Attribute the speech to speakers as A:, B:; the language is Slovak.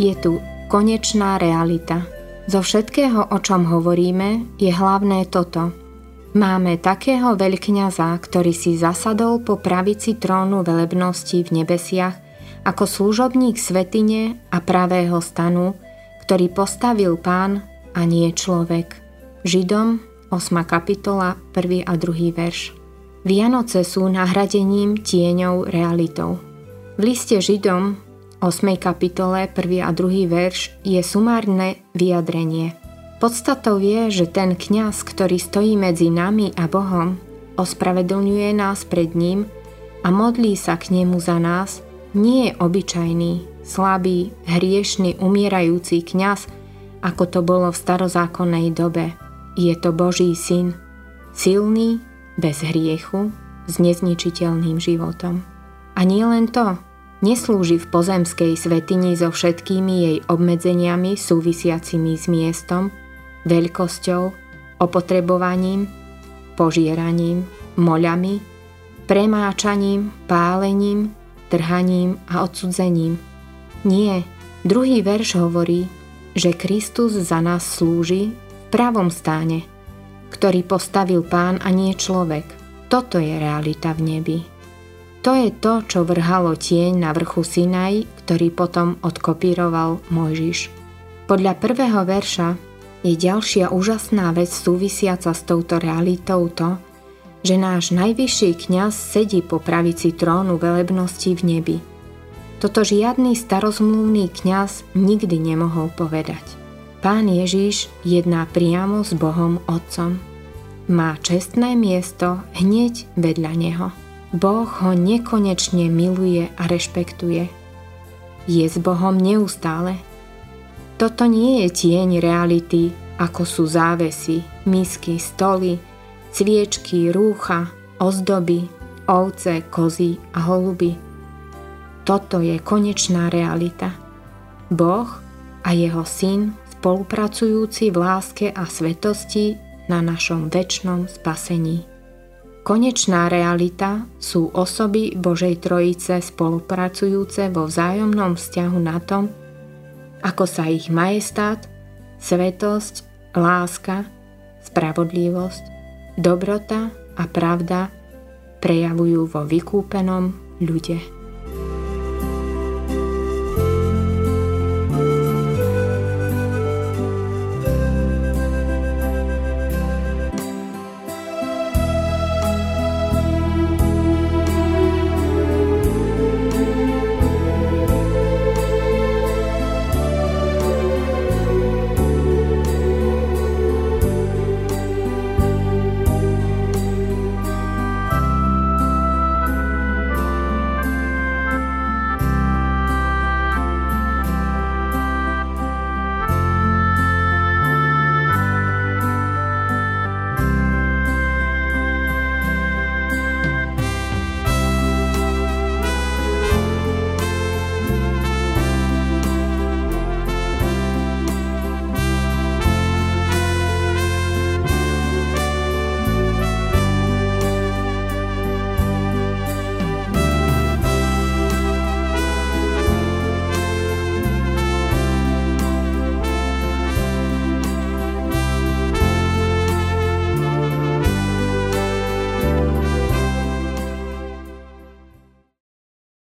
A: Je tu konečná realita. Zo všetkého, o čom hovoríme, je hlavné toto. Máme takého veľkňaza, ktorý si zasadol po pravici trónu velebnosti v nebesiach ako služobník svetine a pravého stanu, ktorý postavil pán a nie človek. Židom 8. kapitola 1. a 2. verš. Vianoce sú nahradením tieňou realitou. V liste Židom 8. kapitole 1. a 2. verš je sumárne vyjadrenie. Podstatou je, že ten kňaz, ktorý stojí medzi nami a Bohom, ospravedlňuje nás pred ním a modlí sa k nemu za nás, nie je obyčajný, slabý, hriešný, umierajúci kňaz, ako to bolo v starozákonnej dobe. Je to Boží syn, silný, bez hriechu, s nezničiteľným životom. A nie len to, Neslúži v pozemskej svetini so všetkými jej obmedzeniami súvisiacimi s miestom, veľkosťou, opotrebovaním, požieraním, moľami, premáčaním, pálením, trhaním a odsudzením. Nie, druhý verš hovorí, že Kristus za nás slúži v pravom stáne, ktorý postavil pán a nie človek. Toto je realita v nebi. To je to, čo vrhalo tieň na vrchu Sinaj, ktorý potom odkopíroval Mojžiš. Podľa prvého verša je ďalšia úžasná vec súvisiaca s touto realitou to, že náš najvyšší kňaz sedí po pravici trónu velebnosti v nebi. Toto žiadny starozmluvný kňaz nikdy nemohol povedať. Pán Ježiš jedná priamo s Bohom Otcom. Má čestné miesto hneď vedľa Neho. Boh ho nekonečne miluje a rešpektuje. Je s Bohom neustále. Toto nie je tieň reality, ako sú závesy, misky, stoly, cviečky, rúcha, ozdoby, ovce, kozy a holuby. Toto je konečná realita. Boh a jeho syn spolupracujúci v láske a svetosti na našom väčšnom spasení. Konečná realita sú osoby Božej Trojice spolupracujúce vo vzájomnom vzťahu na tom, ako sa ich majestát, svetosť, láska, spravodlivosť, dobrota a pravda prejavujú vo vykúpenom ľude.